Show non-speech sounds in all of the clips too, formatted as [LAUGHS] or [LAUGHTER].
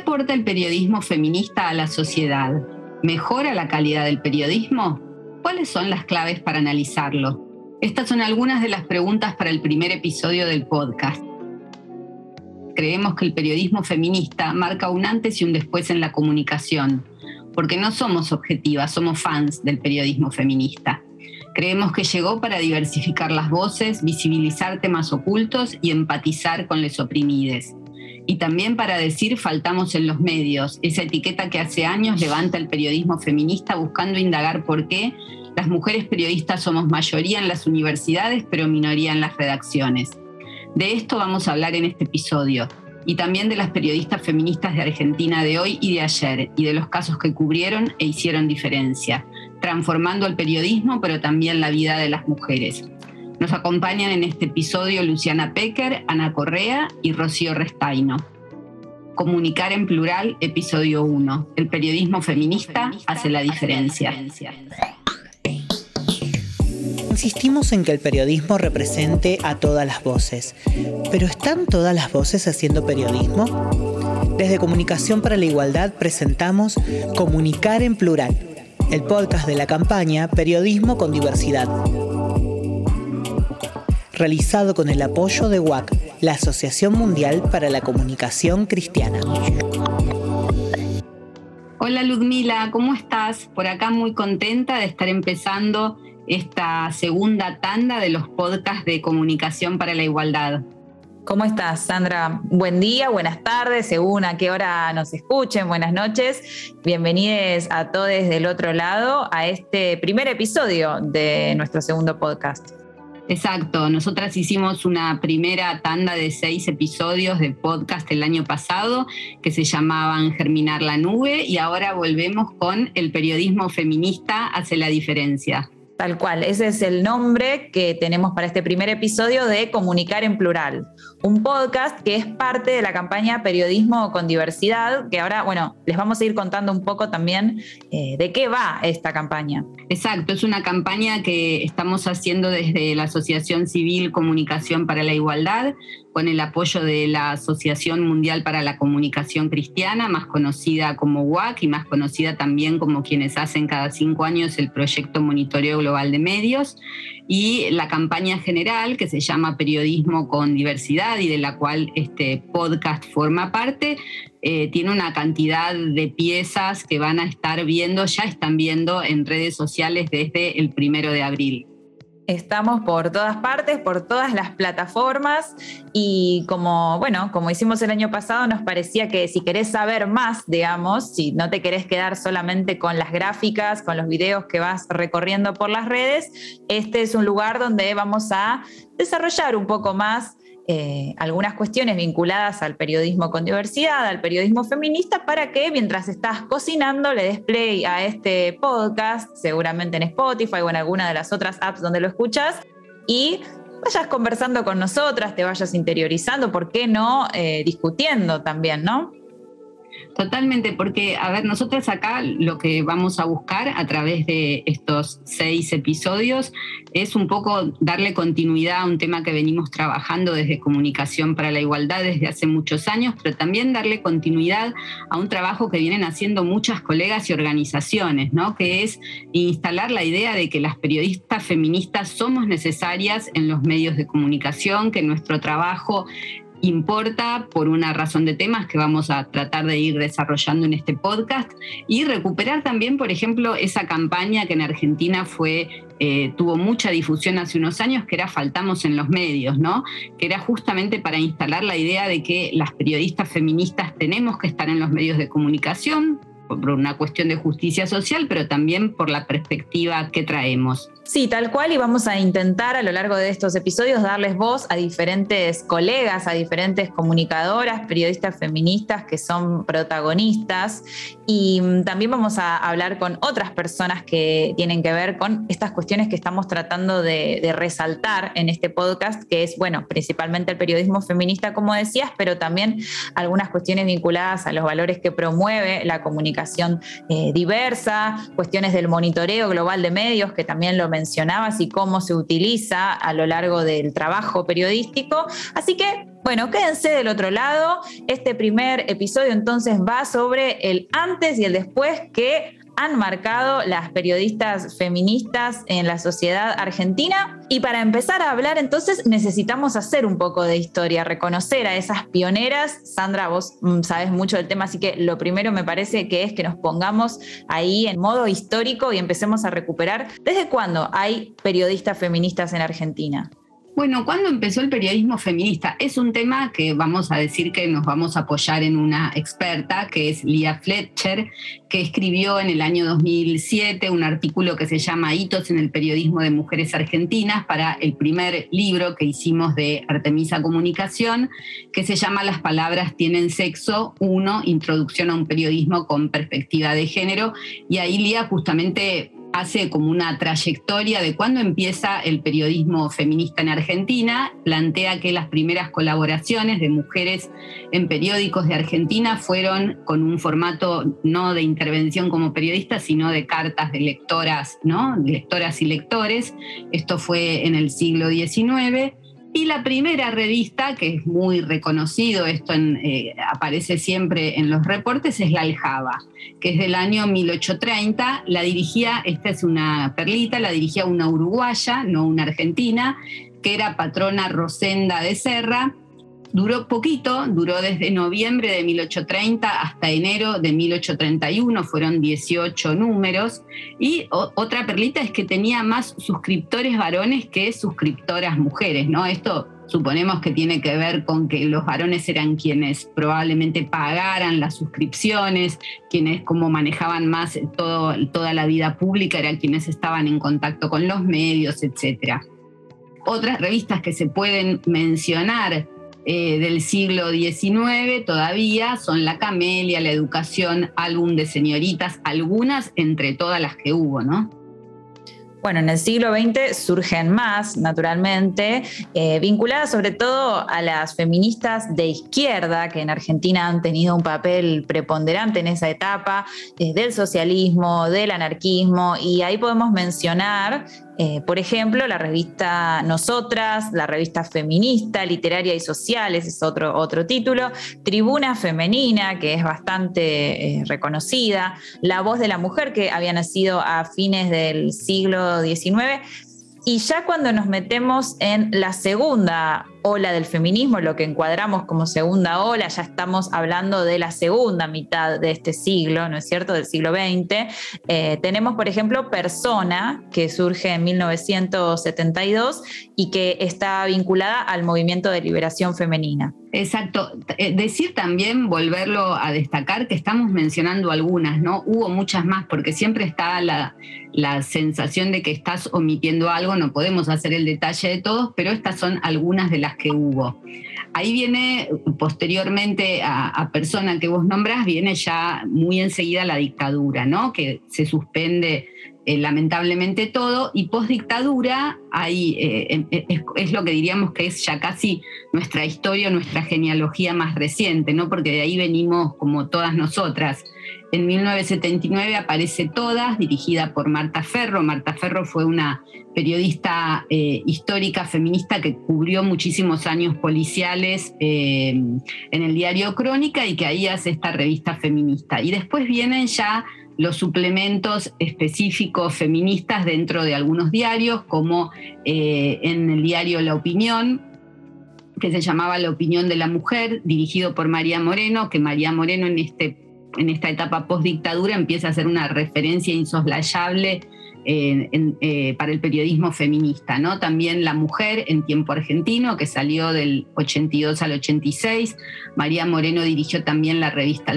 aporta el periodismo feminista a la sociedad? ¿Mejora la calidad del periodismo? ¿Cuáles son las claves para analizarlo? Estas son algunas de las preguntas para el primer episodio del podcast. Creemos que el periodismo feminista marca un antes y un después en la comunicación, porque no somos objetivas, somos fans del periodismo feminista. Creemos que llegó para diversificar las voces, visibilizar temas ocultos y empatizar con los oprimides. Y también para decir faltamos en los medios, esa etiqueta que hace años levanta el periodismo feminista buscando indagar por qué las mujeres periodistas somos mayoría en las universidades, pero minoría en las redacciones. De esto vamos a hablar en este episodio y también de las periodistas feministas de Argentina de hoy y de ayer y de los casos que cubrieron e hicieron diferencia, transformando el periodismo pero también la vida de las mujeres. Nos acompañan en este episodio Luciana Pecker, Ana Correa y Rocío Restaino. Comunicar en plural, episodio 1. El periodismo feminista, hace la diferencia. Insistimos en que el periodismo represente a todas las voces, pero ¿están todas las voces haciendo periodismo? Desde Comunicación para la Igualdad presentamos Comunicar en Plural, el podcast de la campaña Periodismo con Diversidad, realizado con el apoyo de WAC, la Asociación Mundial para la Comunicación Cristiana. Hola Ludmila, ¿cómo estás? Por acá muy contenta de estar empezando esta segunda tanda de los podcasts de Comunicación para la Igualdad. ¿Cómo estás, Sandra? Buen día, buenas tardes, según a qué hora nos escuchen, buenas noches. Bienvenidos a todos del otro lado a este primer episodio de nuestro segundo podcast. Exacto, nosotras hicimos una primera tanda de seis episodios de podcast el año pasado que se llamaban Germinar la Nube y ahora volvemos con El periodismo feminista hace la diferencia. Tal cual, ese es el nombre que tenemos para este primer episodio de Comunicar en Plural, un podcast que es parte de la campaña Periodismo con Diversidad, que ahora, bueno, les vamos a ir contando un poco también eh, de qué va esta campaña. Exacto, es una campaña que estamos haciendo desde la Asociación Civil Comunicación para la Igualdad, con el apoyo de la Asociación Mundial para la Comunicación Cristiana, más conocida como WAC y más conocida también como quienes hacen cada cinco años el proyecto Monitoreo Global de Medios, y la campaña general que se llama Periodismo con Diversidad y de la cual este podcast forma parte, eh, tiene una cantidad de piezas que van a estar viendo, ya están viendo en redes sociales desde el primero de abril. Estamos por todas partes, por todas las plataformas y como, bueno, como hicimos el año pasado, nos parecía que si querés saber más, digamos, si no te querés quedar solamente con las gráficas, con los videos que vas recorriendo por las redes, este es un lugar donde vamos a desarrollar un poco más eh, algunas cuestiones vinculadas al periodismo con diversidad, al periodismo feminista, para que mientras estás cocinando le des play a este podcast, seguramente en Spotify o en alguna de las otras apps donde lo escuchas, y vayas conversando con nosotras, te vayas interiorizando, ¿por qué no? Eh, discutiendo también, ¿no? Totalmente, porque, a ver, nosotros acá lo que vamos a buscar a través de estos seis episodios es un poco darle continuidad a un tema que venimos trabajando desde Comunicación para la Igualdad desde hace muchos años, pero también darle continuidad a un trabajo que vienen haciendo muchas colegas y organizaciones, ¿no? Que es instalar la idea de que las periodistas feministas somos necesarias en los medios de comunicación, que nuestro trabajo importa por una razón de temas que vamos a tratar de ir desarrollando en este podcast y recuperar también, por ejemplo, esa campaña que en Argentina fue eh, tuvo mucha difusión hace unos años, que era Faltamos en los medios, ¿no? Que era justamente para instalar la idea de que las periodistas feministas tenemos que estar en los medios de comunicación por una cuestión de justicia social, pero también por la perspectiva que traemos. Sí, tal cual, y vamos a intentar a lo largo de estos episodios darles voz a diferentes colegas, a diferentes comunicadoras, periodistas feministas que son protagonistas, y también vamos a hablar con otras personas que tienen que ver con estas cuestiones que estamos tratando de, de resaltar en este podcast, que es, bueno, principalmente el periodismo feminista, como decías, pero también algunas cuestiones vinculadas a los valores que promueve la comunicación eh, diversa, cuestiones del monitoreo global de medios, que también lo mencionabas, y cómo se utiliza a lo largo del trabajo periodístico. Así que bueno, quédense del otro lado. Este primer episodio entonces va sobre el antes y el después que han marcado las periodistas feministas en la sociedad argentina. Y para empezar a hablar entonces necesitamos hacer un poco de historia, reconocer a esas pioneras. Sandra, vos mm, sabes mucho del tema, así que lo primero me parece que es que nos pongamos ahí en modo histórico y empecemos a recuperar desde cuándo hay periodistas feministas en Argentina. Bueno, ¿cuándo empezó el periodismo feminista? Es un tema que vamos a decir que nos vamos a apoyar en una experta, que es Lia Fletcher, que escribió en el año 2007 un artículo que se llama Hitos en el periodismo de mujeres argentinas para el primer libro que hicimos de Artemisa Comunicación, que se llama Las palabras tienen sexo, uno, introducción a un periodismo con perspectiva de género. Y ahí Lía justamente hace como una trayectoria de cuándo empieza el periodismo feminista en Argentina, plantea que las primeras colaboraciones de mujeres en periódicos de Argentina fueron con un formato no de intervención como periodista, sino de cartas de lectoras, ¿no? lectoras y lectores. Esto fue en el siglo XIX y la primera revista, que es muy reconocido, esto eh, aparece siempre en los reportes, es La Aljaba, que es del año 1830. La dirigía, esta es una perlita, la dirigía una uruguaya, no una argentina, que era patrona Rosenda de Serra, Duró poquito, duró desde noviembre de 1830 hasta enero de 1831, fueron 18 números. Y otra perlita es que tenía más suscriptores varones que suscriptoras mujeres, ¿no? Esto suponemos que tiene que ver con que los varones eran quienes probablemente pagaran las suscripciones, quienes como manejaban más todo, toda la vida pública, eran quienes estaban en contacto con los medios, etc. Otras revistas que se pueden mencionar eh, del siglo XIX todavía son La Camelia, La Educación, álbum de señoritas, algunas entre todas las que hubo, ¿no? Bueno, en el siglo XX surgen más, naturalmente, eh, vinculadas sobre todo a las feministas de izquierda, que en Argentina han tenido un papel preponderante en esa etapa, eh, del socialismo, del anarquismo, y ahí podemos mencionar eh, por ejemplo, la revista Nosotras, la revista feminista, literaria y social, ese es otro, otro título, Tribuna Femenina, que es bastante eh, reconocida, La Voz de la Mujer, que había nacido a fines del siglo XIX, y ya cuando nos metemos en la segunda ola del feminismo, lo que encuadramos como segunda ola, ya estamos hablando de la segunda mitad de este siglo, ¿no es cierto?, del siglo XX. Eh, tenemos, por ejemplo, Persona, que surge en 1972 y que está vinculada al movimiento de liberación femenina. Exacto. Eh, decir también, volverlo a destacar, que estamos mencionando algunas, ¿no? Hubo muchas más, porque siempre está la, la sensación de que estás omitiendo algo, no podemos hacer el detalle de todos, pero estas son algunas de las que hubo. Ahí viene, posteriormente a, persona que vos nombrás, viene ya muy enseguida la dictadura, ¿no? Que se suspende eh, lamentablemente todo, y post-dictadura ahí eh, es, es, lo que diríamos que es ya casi nuestra historia, nuestra genealogía más reciente, ¿no? Porque de ahí venimos como todas nosotras. En 1979 aparece Todas, dirigida por Marta Ferro. Marta Ferro fue una periodista eh, histórica feminista que cubrió muchísimos años policiales eh, en el diario Crónica y que ahí hace esta revista feminista. Y después vienen ya los suplementos específicos feministas dentro de algunos diarios, como eh, en el diario La Opinión, que se llamaba La Opinión de la Mujer, dirigido por María Moreno, que María Moreno en este en esta etapa post-dictadura empieza a ser una referencia insoslayable eh, para el periodismo feminista, ¿no? También La Mujer en tiempo argentino, que salió del 82 al 86. María Moreno dirigió también la revista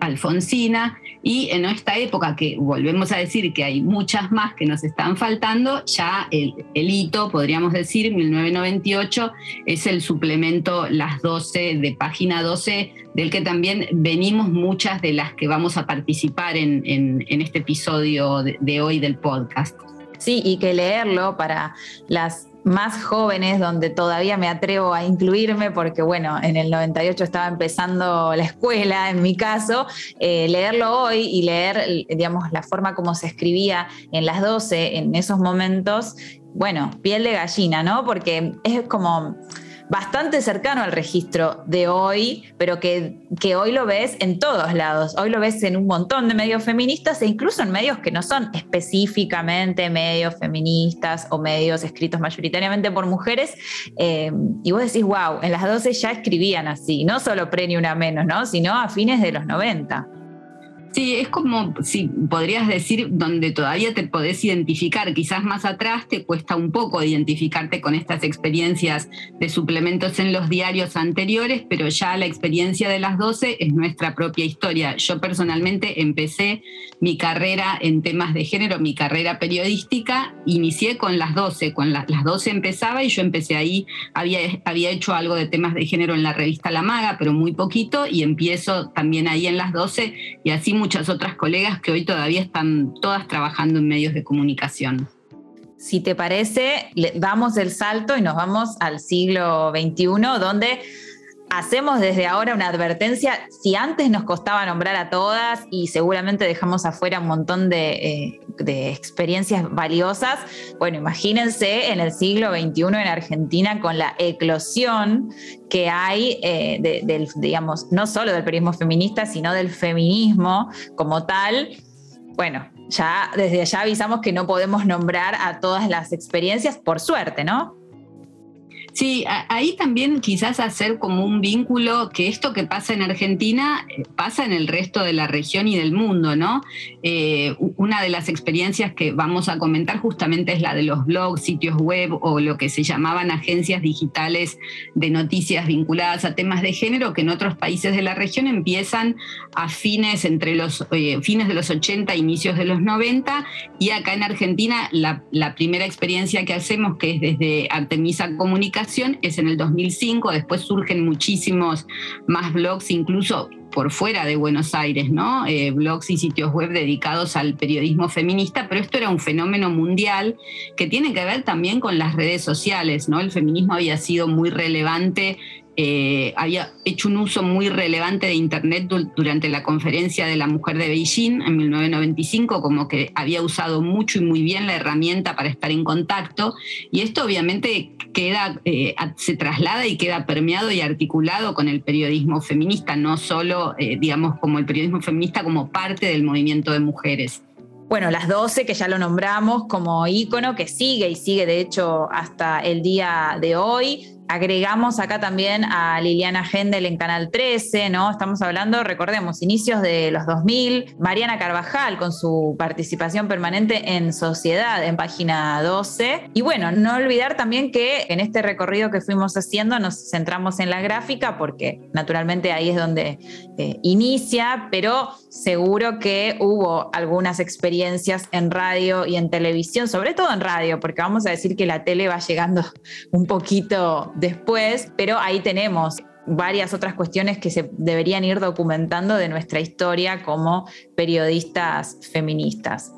Alfonsina. Y en esta época, que volvemos a decir que hay muchas más que nos están faltando, ya el, hito, podríamos decir, 1998, es el suplemento Las 12 de página 12 del que también venimos muchas de las que vamos a participar en, este episodio de, hoy del podcast. Sí, y que leerlo para las más jóvenes, donde todavía me atrevo a incluirme, porque bueno, en el 98 estaba empezando la escuela, en mi caso, eh, leerlo hoy y leer, digamos, la forma como se escribía en las 12 en esos momentos, bueno, piel de gallina, ¿no? Porque es como bastante cercano al registro de hoy, pero que, que, hoy lo ves en todos lados. Hoy lo ves en un montón de medios feministas e incluso en medios que no son específicamente medios feministas o medios escritos mayoritariamente por mujeres. Eh, y vos decís, wow, en las 12 ya escribían así, no solo pre ni una menos, ¿no? sino a fines de los 90. Sí, es como si podrías decir donde todavía te podés identificar, quizás más atrás te cuesta un poco identificarte con estas experiencias de suplementos en los diarios anteriores, pero ya la experiencia de las 12 es nuestra propia historia. Yo personalmente empecé mi carrera en temas de género, mi carrera periodística, inicié con las 12, con las 12 empezaba y yo empecé ahí, había, había hecho algo de temas de género en la revista La Maga, pero muy poquito, y empiezo también ahí en las 12 y así muchas otras colegas que hoy todavía están todas trabajando en medios de comunicación. Si te parece, damos el salto y nos vamos al siglo XXI, donde hacemos desde ahora una advertencia. Si antes nos costaba nombrar a todas y seguramente dejamos afuera un montón de, eh, de, experiencias valiosas, bueno, imagínense en el siglo XXI en Argentina con la eclosión que hay eh, del, digamos, no solo del periodismo feminista, sino del feminismo como tal. Bueno, ya desde allá avisamos que no podemos nombrar a todas las experiencias, por suerte, ¿no? Sí, ahí también quizás hacer como un vínculo que esto que pasa en Argentina eh, pasa en el resto de la región y del mundo, ¿no? Eh, una de las experiencias que vamos a comentar justamente es la de los blogs, sitios web o lo que se llamaban agencias digitales de noticias vinculadas a temas de género que en otros países de la región empiezan a fines entre los eh, fines de los 80 inicios de los 90 y acá en Argentina la, la primera experiencia que hacemos que es desde Artemisa Comunicación es en el 2005, después surgen muchísimos más blogs, incluso por fuera de Buenos Aires, ¿no? Eh, blogs y sitios web dedicados al periodismo feminista, pero esto era un fenómeno mundial que tiene que ver también con las redes sociales, ¿no? El feminismo había sido muy relevante eh, había hecho un uso muy relevante de Internet durante la conferencia de la mujer de Beijing en 1995, como que había usado mucho y muy bien la herramienta para estar en contacto, y esto obviamente queda, eh, se traslada y queda permeado y articulado con el periodismo feminista, no solo, eh, digamos, como el periodismo feminista como parte del movimiento de mujeres. Bueno, las 12, que ya lo nombramos como ícono, que sigue y sigue de hecho hasta el día de hoy. Agregamos acá también a Liliana Gendel en Canal 13, ¿no? Estamos hablando, recordemos, inicios de los 2000. Mariana Carvajal con su participación permanente en Sociedad en página 12. Y bueno, no olvidar también que en este recorrido que fuimos haciendo nos centramos en la gráfica porque naturalmente ahí es donde eh, inicia, pero seguro que hubo algunas experiencias en radio y en televisión, sobre todo en radio, porque vamos a decir que la tele va llegando un poquito después, pero ahí tenemos varias otras cuestiones que se deberían ir documentando de nuestra historia como periodistas feministas.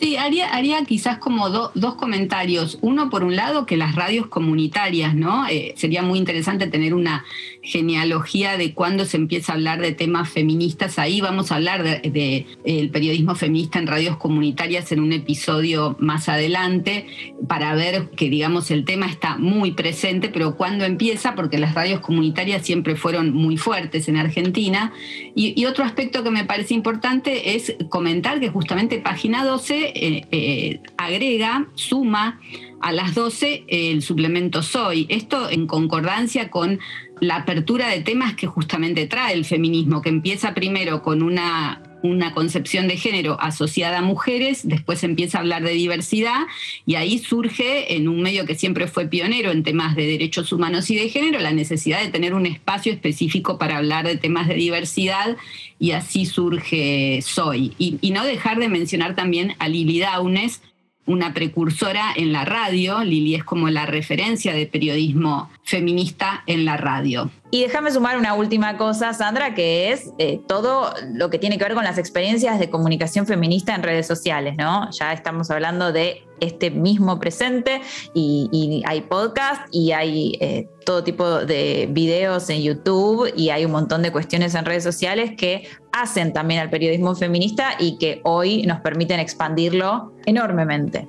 Sí, haría, haría quizás como dos comentarios. Uno, por un lado, que las radios comunitarias, ¿no? Eh, sería muy interesante tener una genealogía de cuándo se empieza a hablar de temas feministas. Ahí vamos a hablar del de, el periodismo feminista en radios comunitarias en un episodio más adelante para ver que, digamos, el tema está muy presente, pero cuándo empieza, porque las radios comunitarias siempre fueron muy fuertes en Argentina. Y otro aspecto que me parece importante es comentar que justamente Página 12 eh, eh, agrega, suma a las 12 el suplemento Soy. Esto en concordancia con la apertura de temas que justamente trae el feminismo, que empieza primero con una, una concepción de género asociada a mujeres, después empieza a hablar de diversidad y ahí surge en un medio que siempre fue pionero en temas de derechos humanos y de género la necesidad de tener un espacio específico para hablar de temas de diversidad y así surge Soy. Y, no dejar de mencionar también a Lili Daunes, una precursora en la radio. Lili es como la referencia de periodismo feminista en la radio. Y déjame sumar una última cosa, Sandra, que es eh, todo lo que tiene que ver con las experiencias de comunicación feminista en redes sociales, ¿no? Ya estamos hablando de este mismo presente y, hay podcast y hay eh, todo tipo de videos en YouTube y hay un montón de cuestiones en redes sociales que hacen también al periodismo feminista y que hoy nos permiten expandirlo enormemente.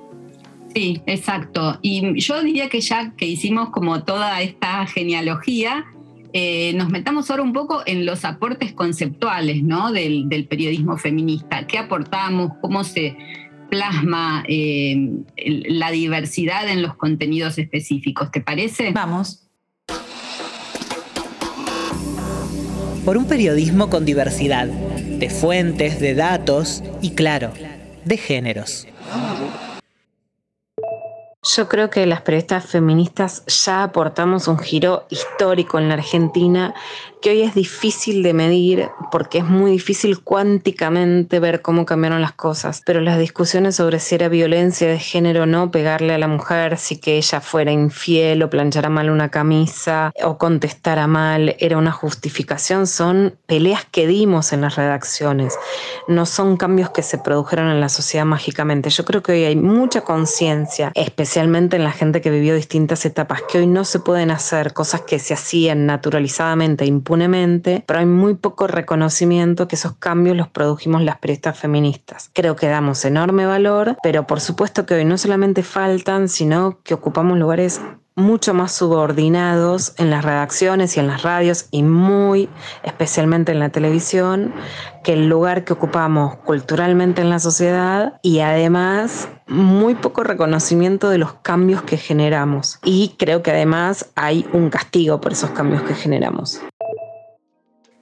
Sí, exacto. Y yo diría que ya que hicimos como toda esta genealogía, eh, nos metamos ahora un poco en los aportes conceptuales del, periodismo feminista. ¿Qué aportamos? ¿Cómo se plasma eh, la diversidad en los contenidos específicos? ¿Te parece? Vamos. Por un periodismo con diversidad, de fuentes, de datos y claro, de géneros. Yo creo que las periodistas feministas ya aportamos un giro histórico en la Argentina que hoy es difícil de medir porque es muy difícil cuánticamente ver cómo cambiaron las cosas, pero las discusiones sobre si era violencia de género o no pegarle a la mujer, si que ella fuera infiel o planchara mal una camisa o contestara mal era una justificación, son peleas que dimos en las redacciones, no son cambios que se produjeron en la sociedad mágicamente. Yo creo que hoy hay mucha conciencia, especialmente en la gente que vivió distintas etapas, que hoy no se pueden hacer cosas que se hacían naturalizadamente, pero hay muy poco reconocimiento que esos cambios los produjimos las periodistas feministas. Creo que damos enorme valor, pero por supuesto que hoy no solamente faltan, sino que ocupamos lugares mucho más subordinados en las redacciones y en las radios y muy especialmente en la televisión que el lugar que ocupamos culturalmente en la sociedad y además muy poco reconocimiento de los cambios que generamos y creo que además hay un castigo por esos cambios que generamos.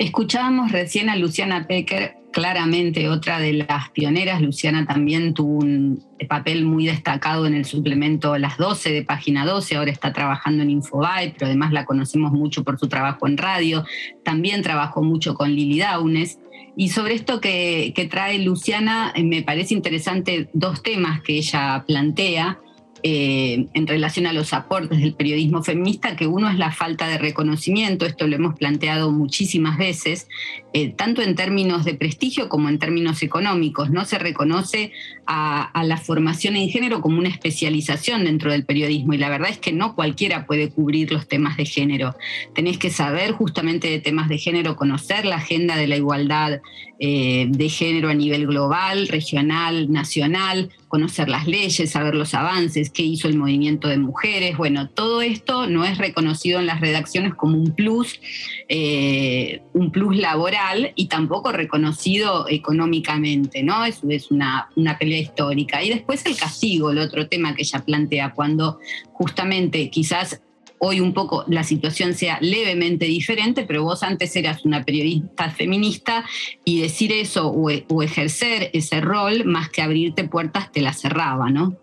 Escuchábamos recién a Luciana Pecker, claramente otra de las pioneras. Luciana también tuvo un papel muy destacado en el suplemento Las 12 de Página 12, ahora está trabajando en Infobae, pero además la conocemos mucho por su trabajo en radio. También trabajó mucho con Lili Daunes. Y sobre esto que, que trae Luciana, eh, me parece interesante dos temas que ella plantea. Eh, en relación a los aportes del periodismo feminista, que uno es la falta de reconocimiento, esto lo hemos planteado muchísimas veces, eh, tanto en términos de prestigio como en términos económicos. No se reconoce a, la formación en género como una especialización dentro del periodismo y la verdad es que no cualquiera puede cubrir los temas de género. Tenés que saber justamente de temas de género, conocer la agenda de la igualdad eh, de género a nivel global, regional, nacional, conocer las leyes, saber los avances, qué hizo el movimiento de mujeres. Bueno, todo esto no es reconocido en las redacciones como un plus, eh, un plus laboral y tampoco reconocido económicamente, ¿no? Eso es una, una pelea histórica. Y después el castigo, el otro tema que ella plantea, cuando justamente quizás hoy un poco la situación sea levemente diferente, pero vos antes eras una periodista feminista y decir eso o, ejercer ese rol, más que abrirte puertas, te la cerraba, ¿no?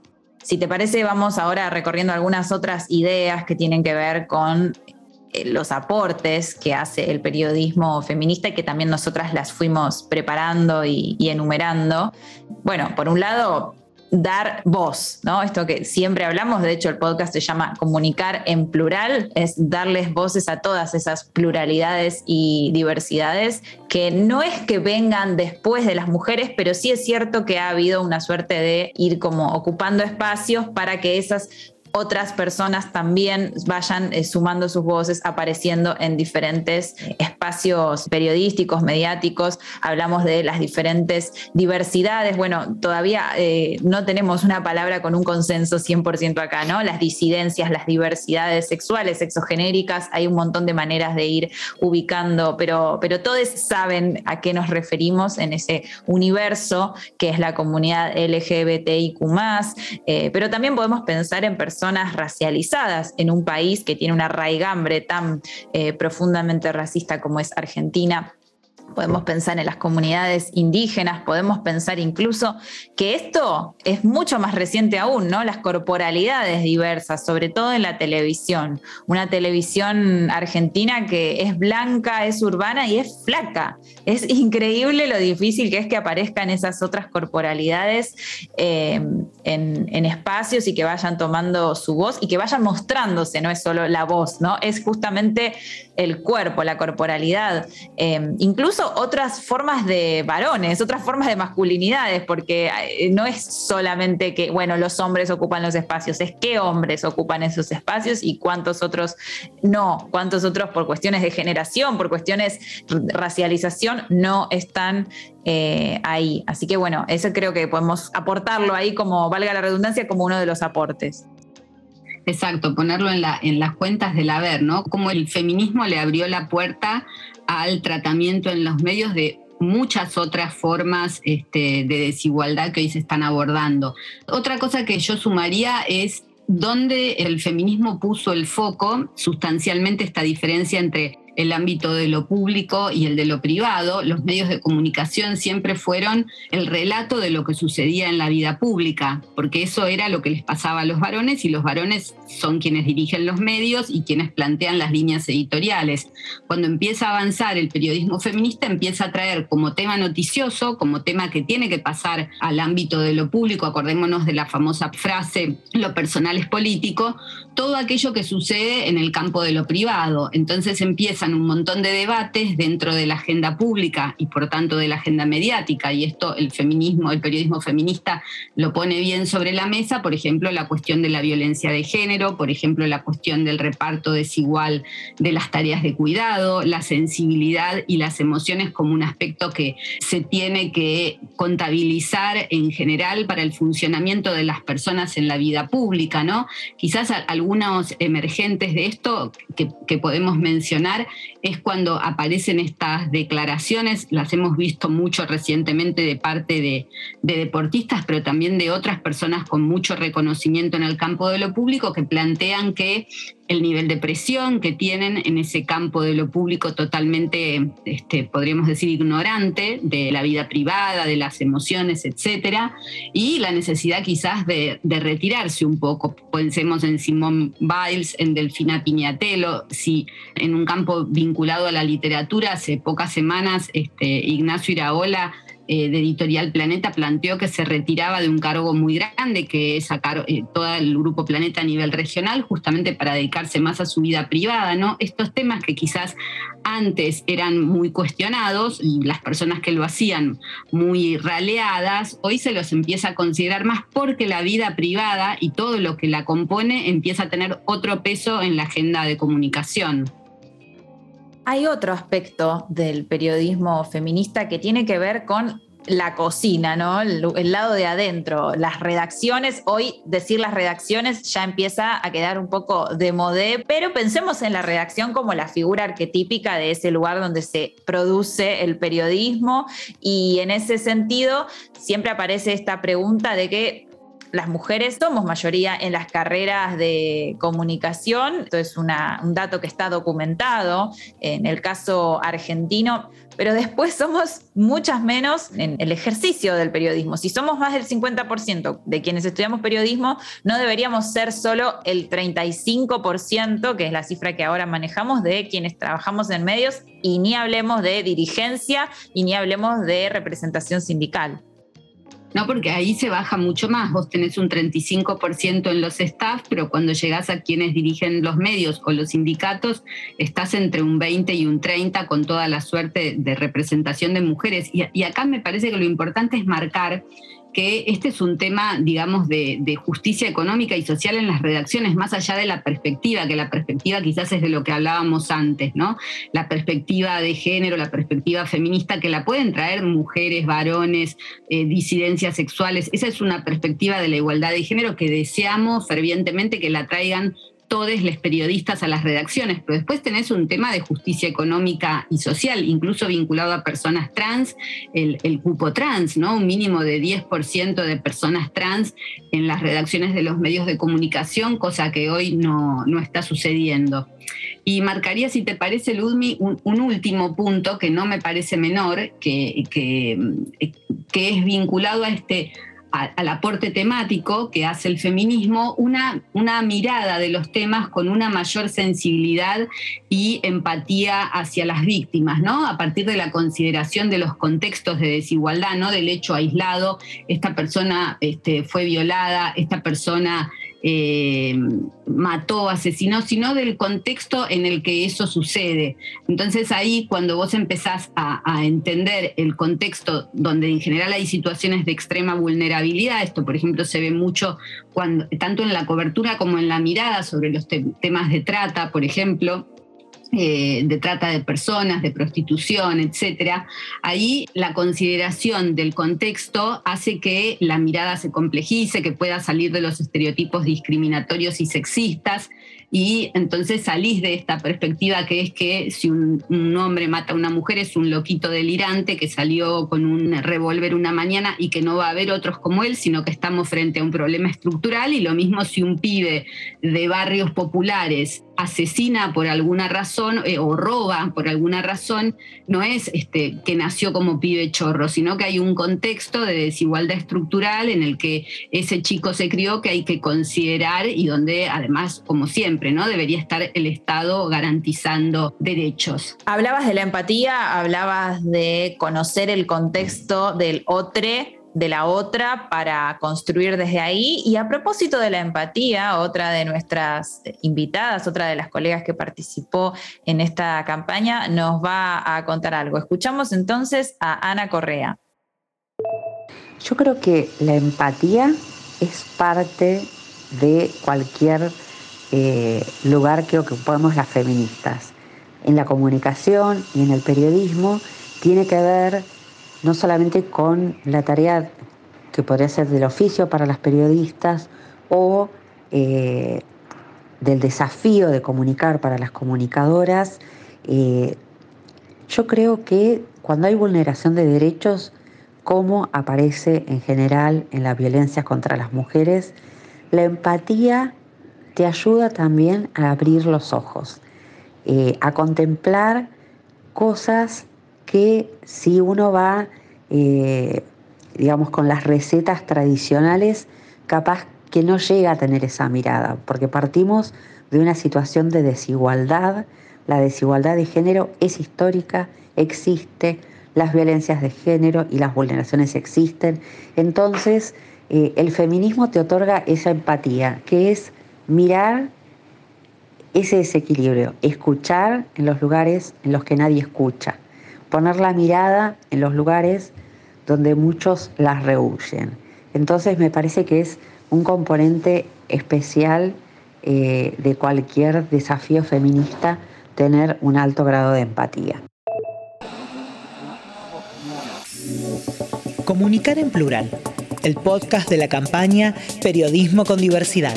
Si te parece, vamos ahora recorriendo algunas otras ideas que tienen que ver con eh, los aportes que hace el periodismo feminista y que también nosotras las fuimos preparando y enumerando. Bueno, por un lado, dar voz, ¿no? Esto que siempre hablamos, de hecho el podcast se llama Comunicar en plural, es darles voces a todas esas pluralidades y diversidades que no es que vengan después de las mujeres, pero sí es cierto que ha habido una suerte de ir como ocupando espacios para que esas otras personas también vayan eh, sumando sus voces, apareciendo en diferentes espacios periodísticos, mediáticos. Hablamos de las diferentes diversidades. Bueno, todavía eh, no tenemos una palabra con un consenso 100% acá, ¿no? Las disidencias, las diversidades sexuales, sexogenéricas, hay un montón de maneras de ir ubicando, pero, pero todos saben a qué nos referimos en ese universo que es la comunidad LGBTIQ. Eh, pero también podemos pensar en personas personas racializadas en un país que tiene una raigambre tan eh, profundamente racista como es Argentina podemos pensar en las comunidades indígenas, podemos pensar incluso que esto es mucho más reciente aún, ¿no? Las corporalidades diversas, sobre todo en la televisión. Una televisión argentina que es blanca, es urbana y es flaca. Es [LAUGHS] increíble lo difícil que es que aparezcan esas otras corporalidades eh, en, espacios y que vayan tomando su voz y que vayan mostrándose, no es solo la voz, ¿no? Es justamente el cuerpo, la corporalidad. Eh, incluso otras formas de varones, otras formas de masculinidades, porque eh, no es solamente que, bueno, los hombres ocupan los espacios, es qué hombres ocupan esos espacios y cuántos otros no, cuántos otros por cuestiones de generación, por cuestiones de racialización, no están eh, ahí. Así que bueno, eso creo que podemos aportarlo ahí como, valga la redundancia, como uno de los aportes. Exacto, ponerlo en, la, en las cuentas del haber, ¿no? Como el feminismo le abrió la puerta al tratamiento en los medios de muchas otras formas este, de desigualdad que hoy se están abordando. Otra cosa que yo sumaría es dónde el feminismo puso el foco, sustancialmente esta diferencia entre el ámbito de lo público y el de lo privado. Los medios de comunicación siempre fueron el relato de lo que sucedía en la vida pública, porque eso era lo que les pasaba a los varones y los varones son quienes dirigen los medios y quienes plantean las líneas editoriales. Cuando empieza a avanzar el periodismo feminista, empieza a traer como tema noticioso, como tema que tiene que pasar al ámbito de lo público, acordémonos de la famosa frase, lo personal es político, todo aquello que sucede en el campo de lo privado. Entonces empieza un montón de debates dentro de la agenda pública y por tanto de la agenda mediática, y esto el feminismo, el periodismo feminista lo pone bien sobre la mesa, por ejemplo, la cuestión de la violencia de género, por ejemplo, la cuestión del reparto desigual de las tareas de cuidado, la sensibilidad y las emociones como un aspecto que se tiene que contabilizar en general para el funcionamiento de las personas en la vida pública, ¿no? Quizás algunos emergentes de esto que, que podemos mencionar es cuando aparecen estas declaraciones, las hemos visto mucho recientemente de parte de, deportistas, pero también de otras personas con mucho reconocimiento en el campo de lo público que plantean que el nivel de presión que tienen en ese campo de lo público totalmente, este, podríamos decir, ignorante de la vida privada, de las emociones, etcétera, y la necesidad quizás de, retirarse un poco. Pensemos en Simón Biles, en Delfina Piñatelo, si en un campo vinculado a la literatura, hace pocas semanas este, Ignacio Iraola eh, de Editorial Planeta planteó que se retiraba de un cargo muy grande, que es sacar eh, todo el grupo Planeta a nivel regional, justamente para dedicarse más a su vida privada, ¿no? Estos temas que quizás antes eran muy cuestionados y las personas que lo hacían muy raleadas, hoy se los empieza a considerar más porque la vida privada y todo lo que la compone empieza a tener otro peso en la agenda de comunicación. Hay otro aspecto del periodismo feminista que tiene que ver con la cocina, ¿no? El, lado de adentro, las redacciones. Hoy decir las redacciones ya empieza a quedar un poco de modé, pero pensemos en la redacción como la figura arquetípica de ese lugar donde se produce el periodismo y en ese sentido siempre aparece esta pregunta de que las mujeres somos mayoría en las carreras de comunicación, esto es un dato que está documentado en el caso argentino, pero después somos muchas menos en el ejercicio del periodismo. Si somos más del 50% de quienes estudiamos periodismo, no deberíamos ser solo el 35%, que es la cifra que ahora manejamos, de quienes trabajamos en medios, y ni hablemos de dirigencia y ni hablemos de representación sindical. No, porque ahí se baja mucho más. Vos tenés un 35% en los staff, pero cuando llegás a quienes dirigen los medios o los sindicatos, estás entre un 20 y un 30 con toda la suerte de representación de mujeres. Y, y acá me parece que lo importante es marcar que este es un tema, digamos, de, justicia económica y social en las redacciones, más allá de la perspectiva, que la perspectiva quizás es de lo que hablábamos antes, ¿no? La perspectiva de género, la perspectiva feminista, que la pueden traer mujeres, varones, eh, disidencias sexuales. Esa es una perspectiva de la igualdad de género que deseamos fervientemente que la traigan todos los periodistas a las redacciones, pero después tenés un tema de justicia económica y social, incluso vinculado a personas trans, el, cupo trans, ¿no? Un mínimo de 10% de personas trans en las redacciones de los medios de comunicación, cosa que hoy no, está sucediendo. Y marcaría, si te parece, Ludmi, un, último punto que no me parece menor, que, que es vinculado a este al aporte temático que hace el feminismo, una, una mirada de los temas con una mayor sensibilidad y empatía hacia las víctimas, ¿no? A partir de la consideración de los contextos de desigualdad, no del hecho aislado, esta persona este, fue violada, esta persona eh, mató, asesinó, sino del contexto en el que eso sucede. Entonces ahí cuando vos empezás a, entender el contexto donde en general hay situaciones de extrema vulnerabilidad, esto por ejemplo se ve mucho cuando, tanto en la cobertura como en la mirada sobre los temas de trata, por ejemplo, eh, de trata de personas, de prostitución, etcétera, ahí la consideración del contexto hace que la mirada se complejice, que pueda salir de los estereotipos discriminatorios y sexistas y entonces salís de esta perspectiva que es que si un, hombre mata a una mujer es un loquito delirante que salió con un revólver una mañana y que no va a haber otros como él, sino que estamos frente a un problema estructural y lo mismo si un pibe de barrios populares asesina por alguna razón eh, o roba por alguna razón, no es este, que nació como pibe chorro, sino que hay un contexto de desigualdad estructural en el que ese chico se crió que hay que considerar y donde además, como siempre, ¿no? Debería estar el Estado garantizando derechos. Hablabas de la empatía, hablabas de conocer el contexto del otro de la otra para construir desde ahí. Y a propósito de la empatía, otra de nuestras invitadas, otra de las colegas que participó en esta campaña, nos va a contar algo. Escuchamos entonces a Ana Correa. Yo creo que la empatía es parte de cualquier eh, lugar que ocupamos las feministas. En la comunicación y en el periodismo tiene que ver no solamente con la tarea que podría ser del oficio para las periodistas o eh, del desafío de comunicar para las comunicadoras. Eh, yo creo que cuando hay vulneración de derechos, como aparece en general en las violencias contra las mujeres, la empatía te ayuda también a abrir los ojos, eh, a contemplar cosas que si uno va, eh, digamos, con las recetas tradicionales, capaz que no llega a tener esa mirada, porque partimos de una situación de desigualdad. La desigualdad de género es histórica, existe, las violencias de género y las vulneraciones existen. Entonces, eh, el feminismo te otorga esa empatía, que es mirar ese desequilibrio, escuchar en los lugares en los que nadie escucha, poner la mirada en los lugares donde muchos las rehuyen. Entonces me parece que es un componente especial eh, de cualquier desafío feminista tener un alto grado de empatía. Comunicar en plural, el podcast de la campaña Periodismo con Diversidad.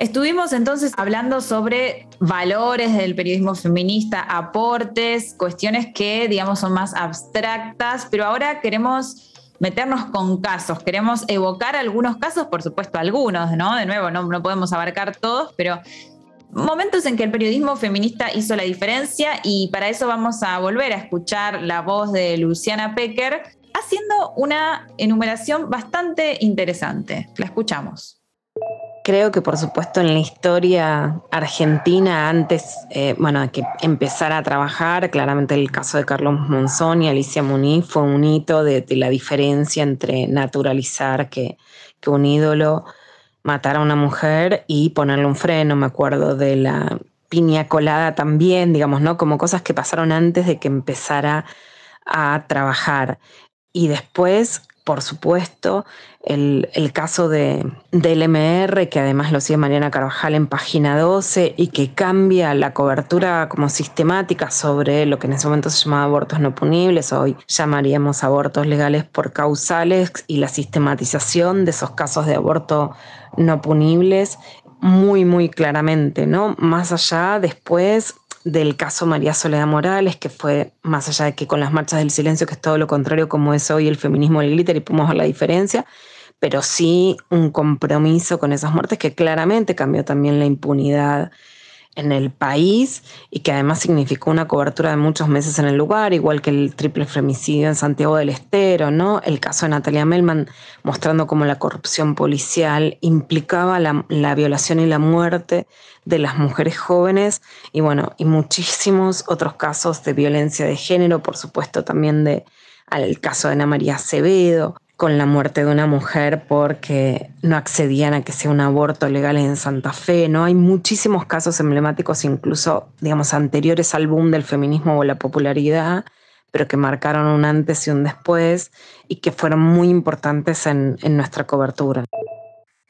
Estuvimos entonces hablando sobre valores del periodismo feminista, aportes, cuestiones que, digamos, son más abstractas, pero ahora queremos meternos con casos, queremos evocar algunos casos, por supuesto algunos, ¿no? De nuevo, no, no podemos abarcar todos, pero momentos en que el periodismo feminista hizo la diferencia y para eso vamos a volver a escuchar la voz de Luciana Pecker haciendo una enumeración bastante interesante. La escuchamos. Creo que por supuesto en la historia argentina, antes, eh, bueno, de que empezara a trabajar, claramente el caso de Carlos Monzón y Alicia Muniz fue un hito de, la diferencia entre naturalizar que, que un ídolo matara a una mujer y ponerle un freno. Me acuerdo de la piña colada también, digamos, ¿no? Como cosas que pasaron antes de que empezara a trabajar. Y después por supuesto, el, caso de, del MR, que además lo sigue Mariana Carvajal en página 12 y que cambia la cobertura como sistemática sobre lo que en ese momento se llamaba abortos no punibles, hoy llamaríamos abortos legales por causales y la sistematización de esos casos de aborto no punibles muy, muy claramente, ¿no? Más allá después del caso María Soledad Morales, que fue más allá de que con las marchas del silencio, que es todo lo contrario como es hoy el feminismo del glitter y podemos ver la diferencia, pero sí un compromiso con esas muertes que claramente cambió también la impunidad en el país y que además significó una cobertura de muchos meses en el lugar, igual que el triple femicidio en Santiago del Estero, ¿no? El caso de Natalia Melman mostrando cómo la corrupción policial implicaba la, la violación y la muerte de las mujeres jóvenes y bueno, y muchísimos otros casos de violencia de género, por supuesto también de caso de Ana María Acevedo, con la muerte de una mujer porque no accedían a que sea un aborto legal en Santa Fe. ¿no? Hay muchísimos casos emblemáticos, incluso, digamos, anteriores al boom del feminismo o la popularidad, pero que marcaron un antes y un después y que fueron muy importantes en, nuestra cobertura.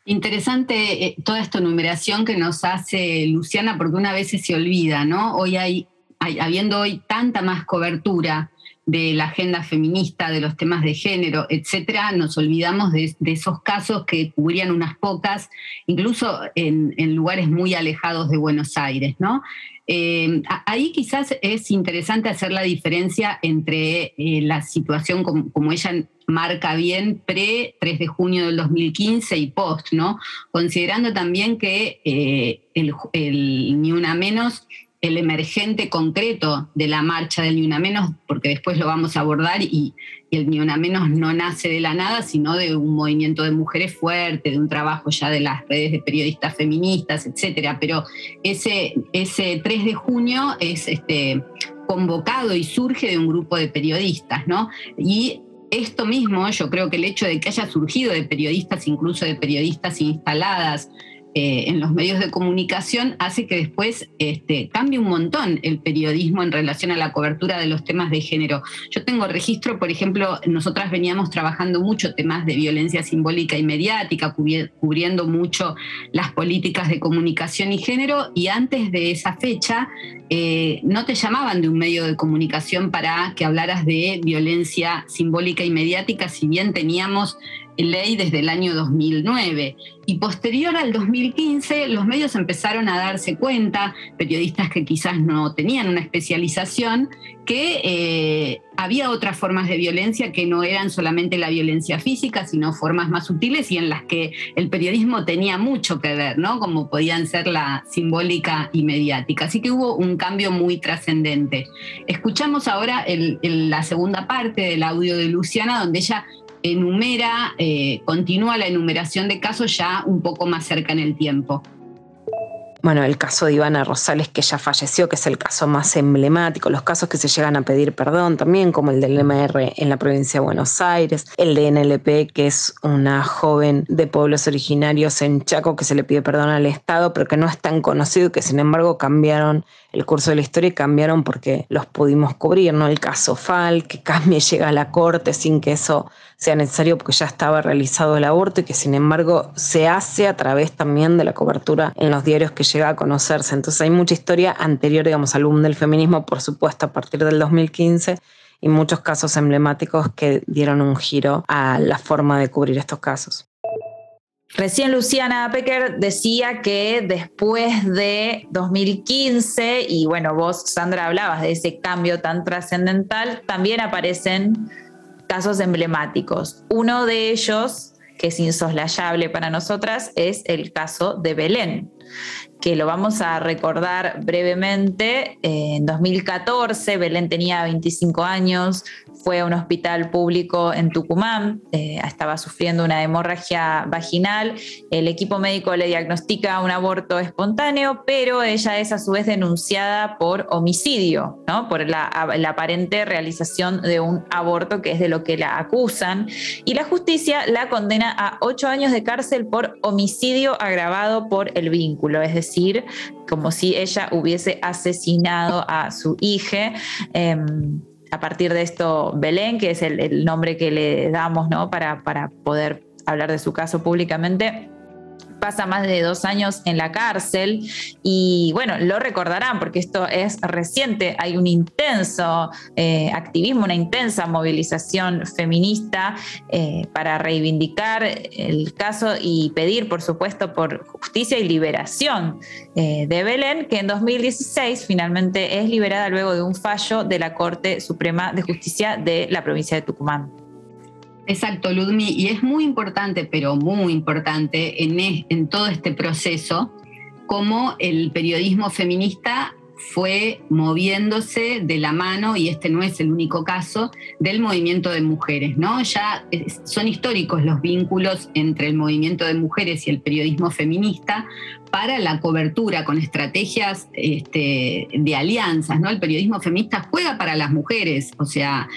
Interesante eh, toda esta numeración que nos hace Luciana, porque una vez se olvida, ¿no? Hoy hay, habiendo hoy tanta más cobertura de la agenda feminista, de los temas de género, etcétera, nos olvidamos de, esos casos que cubrían unas pocas, incluso en, lugares muy alejados de Buenos Aires, ¿no? Eh, ahí quizás es interesante hacer la diferencia entre eh, la situación como, ella marca bien pre 3 de junio del 2015 y post, ¿no? Considerando también que eh, el, Ni Una Menos el emergente concreto de la marcha del Ni Una Menos, porque después lo vamos a abordar, y, el Ni Una Menos no nace de la nada, sino de un movimiento de mujeres fuerte, de un trabajo ya de las redes de periodistas feministas, etcétera. Pero ese, ese 3 de junio es este, convocado y surge de un grupo de periodistas, ¿no? Y esto mismo, yo creo que el hecho de que haya surgido de periodistas, incluso de periodistas instaladas, eh, en los medios de comunicación hace que después este, cambie un montón el periodismo en relación a la cobertura de los temas de género. Yo tengo registro, por ejemplo, nosotras veníamos trabajando mucho temas de violencia simbólica y mediática, cubriendo mucho las políticas de comunicación y género, y antes de esa fecha eh, no te llamaban de un medio de comunicación para que hablaras de violencia simbólica y mediática, si bien teníamos ley desde el año 2009. Y posterior al 2015, los medios empezaron a darse cuenta, periodistas que quizás no tenían una especialización, que eh, había otras formas de violencia que no eran solamente la violencia física, sino formas más sutiles y en las que el periodismo tenía mucho que ver, ¿no? Como podían ser la simbólica y mediática. Así que hubo un cambio muy trascendente. Escuchamos ahora la segunda parte del audio de Luciana, donde ella enumera, eh, continúa la enumeración de casos ya un poco más cerca en el tiempo. Bueno, el caso de Ivana Rosales, que ya falleció, que es el caso más emblemático, los casos que se llegan a pedir perdón también, como el del MR en la provincia de Buenos Aires, el de NLP, que es una joven de pueblos originarios en Chaco que se le pide perdón al Estado, pero que no es tan conocido, que sin embargo cambiaron el curso de la historia y cambiaron porque los pudimos cubrir, ¿no? El caso Fal, que cambie, [LAUGHS] llega a la corte sin que eso sea necesario porque ya estaba realizado el aborto y que sin embargo se hace a través también de la cobertura en los diarios que llega a conocerse. Entonces hay mucha historia anterior, digamos, al boom del feminismo, por supuesto, a partir del 2015 y muchos casos emblemáticos que dieron un giro a la forma de cubrir estos casos. Recién Luciana Pecker decía que después de 2015, y bueno, vos, Sandra, hablabas de ese cambio tan trascendental, también aparecen casos emblemáticos. Uno de ellos, que es insoslayable para nosotras, es el caso de Belén que lo vamos a recordar brevemente. En 2014, Belén tenía 25 años, fue a un hospital público en Tucumán, eh, estaba sufriendo una hemorragia vaginal, el equipo médico le diagnostica un aborto espontáneo, pero ella es a su vez denunciada por homicidio, ¿no? por la, aparente realización de un aborto, que es de lo que la acusan, y la justicia la condena a ocho años de cárcel por homicidio agravado por el vínculo, es decir, como si ella hubiese asesinado a su hija. Em, a partir de esto Belén, que es el, nombre que le damos ¿no? para, para poder hablar de su caso públicamente, pasa más de dos años en la cárcel y bueno, lo recordarán porque esto es reciente, hay un intenso eh, activismo, una intensa movilización feminista eh, para reivindicar el caso y pedir, por supuesto, por justicia y liberación eh, de Belén, que en 2016 finalmente es liberada luego de un fallo de la Corte Suprema de Justicia de la provincia de Tucumán. Exacto, Ludmi, y es muy importante, pero muy importante en, todo este proceso, cómo el periodismo feminista fue moviéndose de la mano, y este no es el único caso, del movimiento de mujeres. ¿no? Ya son históricos los vínculos entre el movimiento de mujeres y el periodismo feminista para la cobertura con estrategias este, de alianzas. ¿no? El periodismo feminista juega para las mujeres, o sea,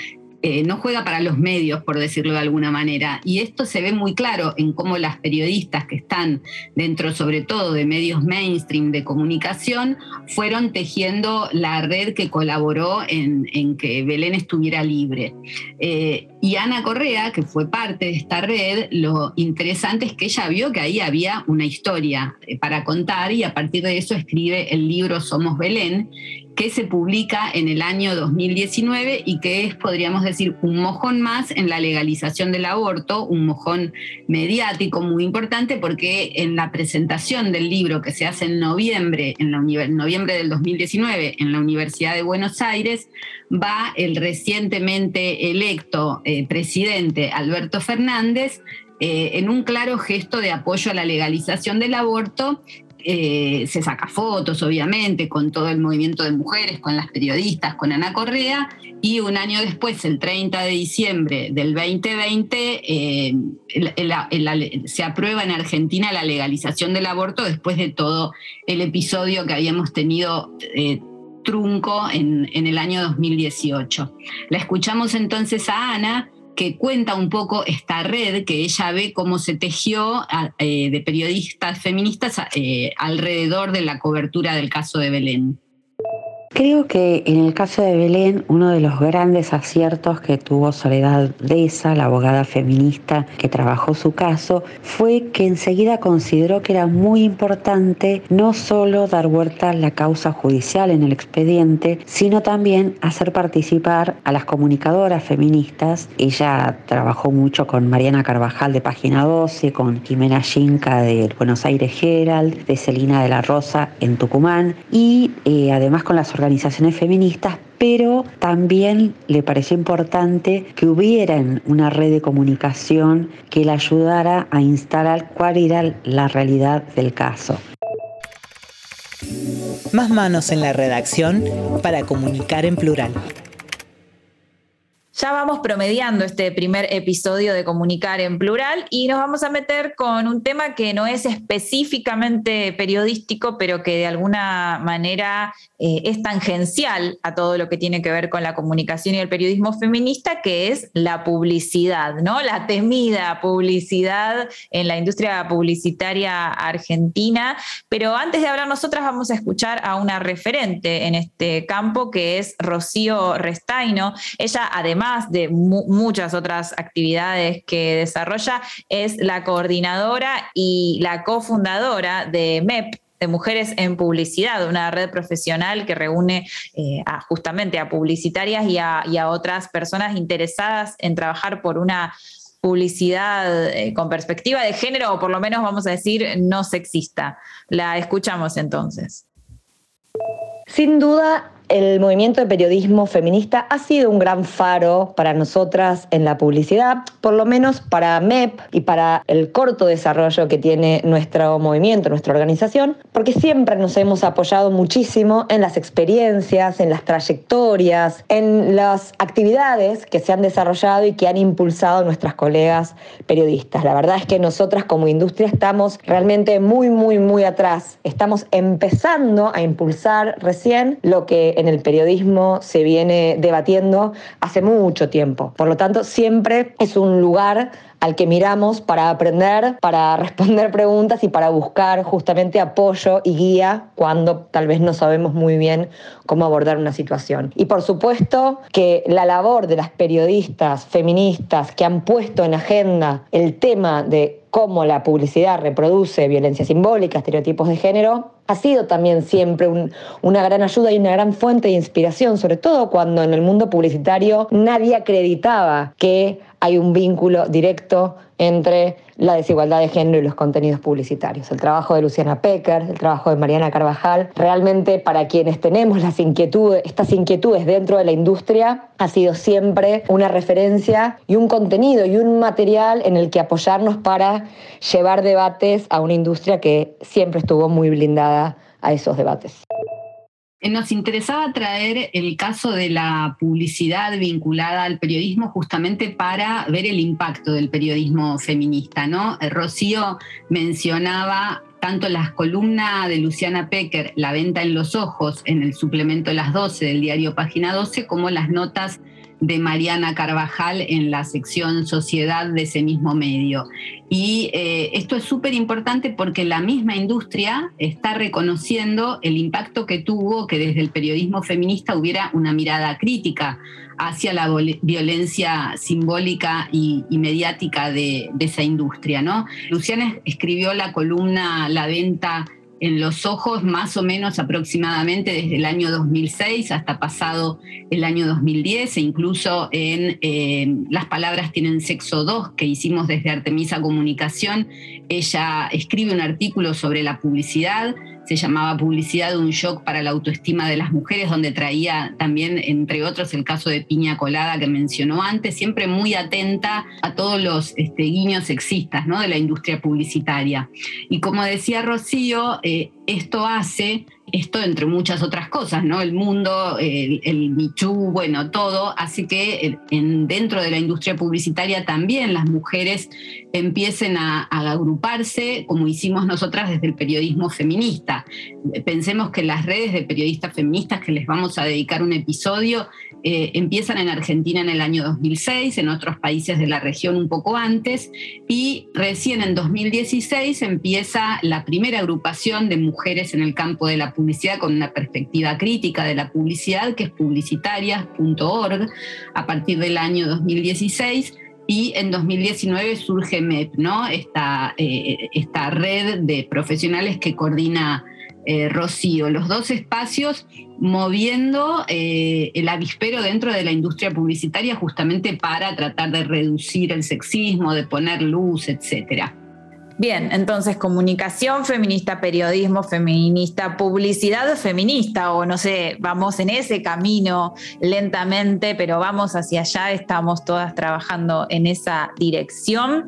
eh, no juega para los medios, por decirlo de alguna manera. Y esto se ve muy claro en cómo las periodistas que están dentro, sobre todo, de medios mainstream de comunicación, fueron tejiendo la red que colaboró en, que Belén estuviera libre. Eh, y Ana Correa, que fue parte de esta red, lo interesante es que ella vio que ahí había una historia eh, para contar y a partir de eso escribe el libro Somos Belén, que se publica en el año 2019 y que es, podríamos decir, un mojón más en la legalización del aborto, un mojón mediático muy importante porque en la presentación del libro que se hace en noviembre, en, la, noviembre del 2019 en la Universidad de Buenos Aires, va el recientemente electo eh, presidente Alberto Fernández eh, en un claro gesto de apoyo a la legalización del aborto eh, se saca fotos, obviamente, con todo el movimiento de mujeres, con las periodistas, con Ana Correa, y un año después, el 30 de diciembre del 2020, eh, se aprueba en Argentina la legalización del aborto después de todo el episodio que habíamos tenido. Eh, trunco en, en el año 2018. La escuchamos entonces a Ana, que cuenta un poco esta red que ella ve cómo se tejió eh, de periodistas feministas eh, alrededor de la cobertura del caso de Belén. Creo que en el caso de Belén, uno de los grandes aciertos que tuvo Soledad Deza, la abogada feminista que trabajó su caso, fue que enseguida consideró que era muy importante no solo dar vuelta a la causa judicial en el expediente, sino también hacer participar a las comunicadoras feministas. Ella trabajó mucho con Mariana Carvajal de Página 12, con Jimena Yinca de Buenos Aires Herald, de Celina de la Rosa en Tucumán y eh, además con las organizaciones organizaciones feministas, pero también le pareció importante que hubiera una red de comunicación que le ayudara a instalar cuál era la realidad del caso. Más manos en la redacción para comunicar en plural. Ya vamos promediando este primer episodio de Comunicar en Plural y nos vamos a meter con un tema que no es específicamente periodístico, pero que de alguna manera eh, es tangencial a todo lo que tiene que ver con la comunicación y el periodismo feminista, que es la publicidad, ¿no? La temida publicidad en la industria publicitaria argentina. Pero antes de hablar nosotras, vamos a escuchar a una referente en este campo, que es Rocío Restaino. Ella, además de muchas otras actividades que desarrolla, es la coordinadora y la cofundadora de MEP, de mujeres en publicidad, una red profesional que reúne eh, justamente a publicitarias y a, otras personas interesadas en trabajar por una publicidad eh, con perspectiva de género, o por lo menos vamos a decir no sexista. La escuchamos entonces. Sin duda, el movimiento de periodismo feminista ha sido un gran faro para nosotras en la publicidad, por lo menos para MEP y para el corto desarrollo que tiene nuestro movimiento, nuestra organización, porque siempre nos hemos apoyado muchísimo en las experiencias, en las trayectorias, en las actividades que se han desarrollado y que han impulsado nuestras colegas periodistas. La verdad es que nosotras como industria estamos realmente muy, muy, muy atrás. Estamos empezando a impulsar recién lo que en el periodismo se viene debatiendo hace mucho tiempo. Por lo tanto, siempre es un lugar al que miramos para aprender, para [LAUGHS] responder preguntas y para buscar justamente apoyo y guía cuando tal vez no sabemos muy bien cómo abordar una situación. Y por supuesto que la labor de las periodistas feministas que han puesto en agenda el tema de cómo la publicidad reproduce violencia simbólica, estereotipos de género, ha sido también siempre una gran ayuda y una gran fuente de inspiración, sobre todo cuando en el mundo publicitario nadie acreditaba que hay un vínculo directo entre la desigualdad de género y los contenidos publicitarios. El trabajo de Luciana Pecker, el trabajo de Mariana Carvajal, realmente para quienes tenemos las inquietudes, estas inquietudes dentro de la industria, ha sido siempre una referencia y un contenido y un material en el que apoyarnos para llevar debates a una industria que siempre estuvo muy blindada a esos debates. Eh, nos interesaba traer el caso de la publicidad vinculada al periodismo justamente para ver el impacto del periodismo feminista, ¿no? Eh, Rocío mencionaba tanto las columnas de Luciana Pecker, La venta en los ojos, en el suplemento las 12 del diario Página 12, como las notas de Mariana Carvajal en la sección Sociedad de ese mismo medio. Y eh, esto es súper importante porque la misma industria está reconociendo el impacto que tuvo que desde el periodismo feminista hubiera una mirada crítica hacia la violencia simbólica y, mediática de, de, esa industria. ¿no? Luciana escribió la columna La venta en los ojos más o menos aproximadamente desde el año 2006 hasta pasado el año 2010 e incluso en eh, Las Palabras tienen sexo 2 que hicimos desde Artemisa Comunicación, ella escribe un artículo sobre la publicidad se llamaba Publicidad un shock para la autoestima de las mujeres, donde traía también, entre otros, el caso de Piña Colada que mencionó antes, siempre muy atenta a todos los este, guiños sexistas ¿no? de la industria publicitaria. Y como decía Rocío, eh, esto hace esto entre muchas otras cosas, ¿no? El mundo, el, el bueno, todo, así que en, dentro de la industria publicitaria también las mujeres empiecen a, agruparse, como hicimos nosotras desde el periodismo feminista. Pensemos que las redes de periodistas feministas que les vamos a dedicar un episodio eh, empiezan en Argentina en el año 2006, en otros países de la región un poco antes, y recién en 2016 empieza la primera agrupación de mujeres en el campo de la publicidad con una perspectiva crítica de la publicidad, que es publicitarias.org, a partir del año 2016 y en 2019 surge MEP, ¿no? esta, eh, esta red de profesionales que coordina eh, Rocío, los dos espacios moviendo eh, el avispero dentro de la industria publicitaria justamente para tratar de reducir el sexismo, de poner luz, etcétera. Bien, entonces comunicación feminista, periodismo feminista, publicidad feminista, o no sé, vamos en ese camino lentamente, pero vamos hacia allá, estamos todas trabajando en esa dirección.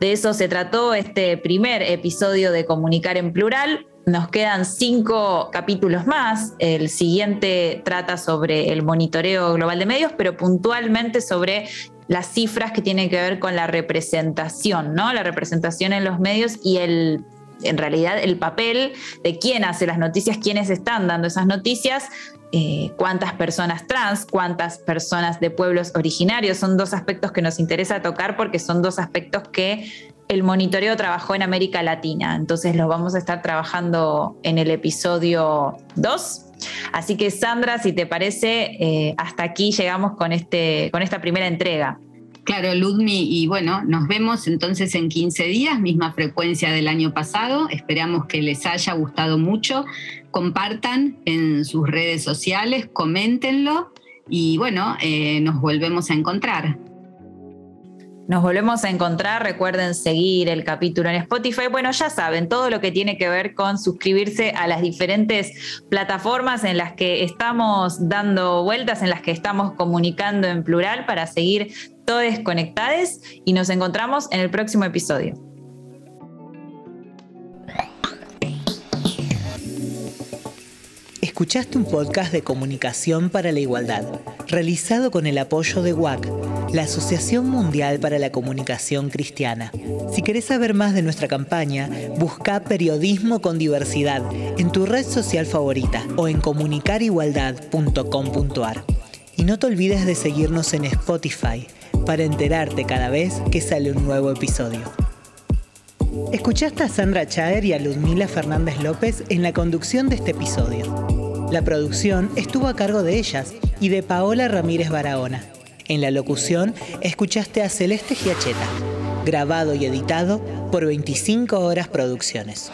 De eso se trató este primer episodio de Comunicar en Plural. Nos quedan cinco capítulos más. El siguiente trata sobre el monitoreo global de medios, pero puntualmente sobre las cifras que tienen que ver con la representación, ¿no? La representación en los medios y el en realidad el papel de quién hace las noticias, quiénes están dando esas noticias, eh, cuántas personas trans, cuántas personas de pueblos originarios. Son dos aspectos que nos interesa tocar porque son dos aspectos que el monitoreo trabajó en América Latina, entonces lo vamos a estar trabajando en el episodio 2. Así que Sandra, si te parece, eh, hasta aquí llegamos con, este, con esta primera entrega. Claro, Ludmi, y bueno, nos vemos entonces en 15 días, misma frecuencia del año pasado. Esperamos que les haya gustado mucho. Compartan en sus redes sociales, coméntenlo y bueno, eh, nos volvemos a encontrar. Nos volvemos a encontrar. Recuerden seguir el capítulo en Spotify. Bueno, ya saben, todo lo que tiene que ver con suscribirse a las diferentes plataformas en las que estamos dando vueltas, en las que estamos comunicando en plural para seguir todos conectados y nos encontramos en el próximo episodio. Escuchaste un podcast de comunicación para la igualdad, realizado con el apoyo de WAC, la Asociación Mundial para la Comunicación Cristiana. Si querés saber más de nuestra campaña, busca Periodismo con Diversidad en tu red social favorita o en comunicarigualdad.com.ar. Y no te olvides de seguirnos en Spotify para enterarte cada vez que sale un nuevo episodio. Escuchaste a Sandra Chaer y a Ludmila Fernández López en la conducción de este episodio. La producción estuvo a cargo de ellas y de Paola Ramírez Barahona. En la locución escuchaste a Celeste Giacheta, grabado y editado por 25 Horas Producciones.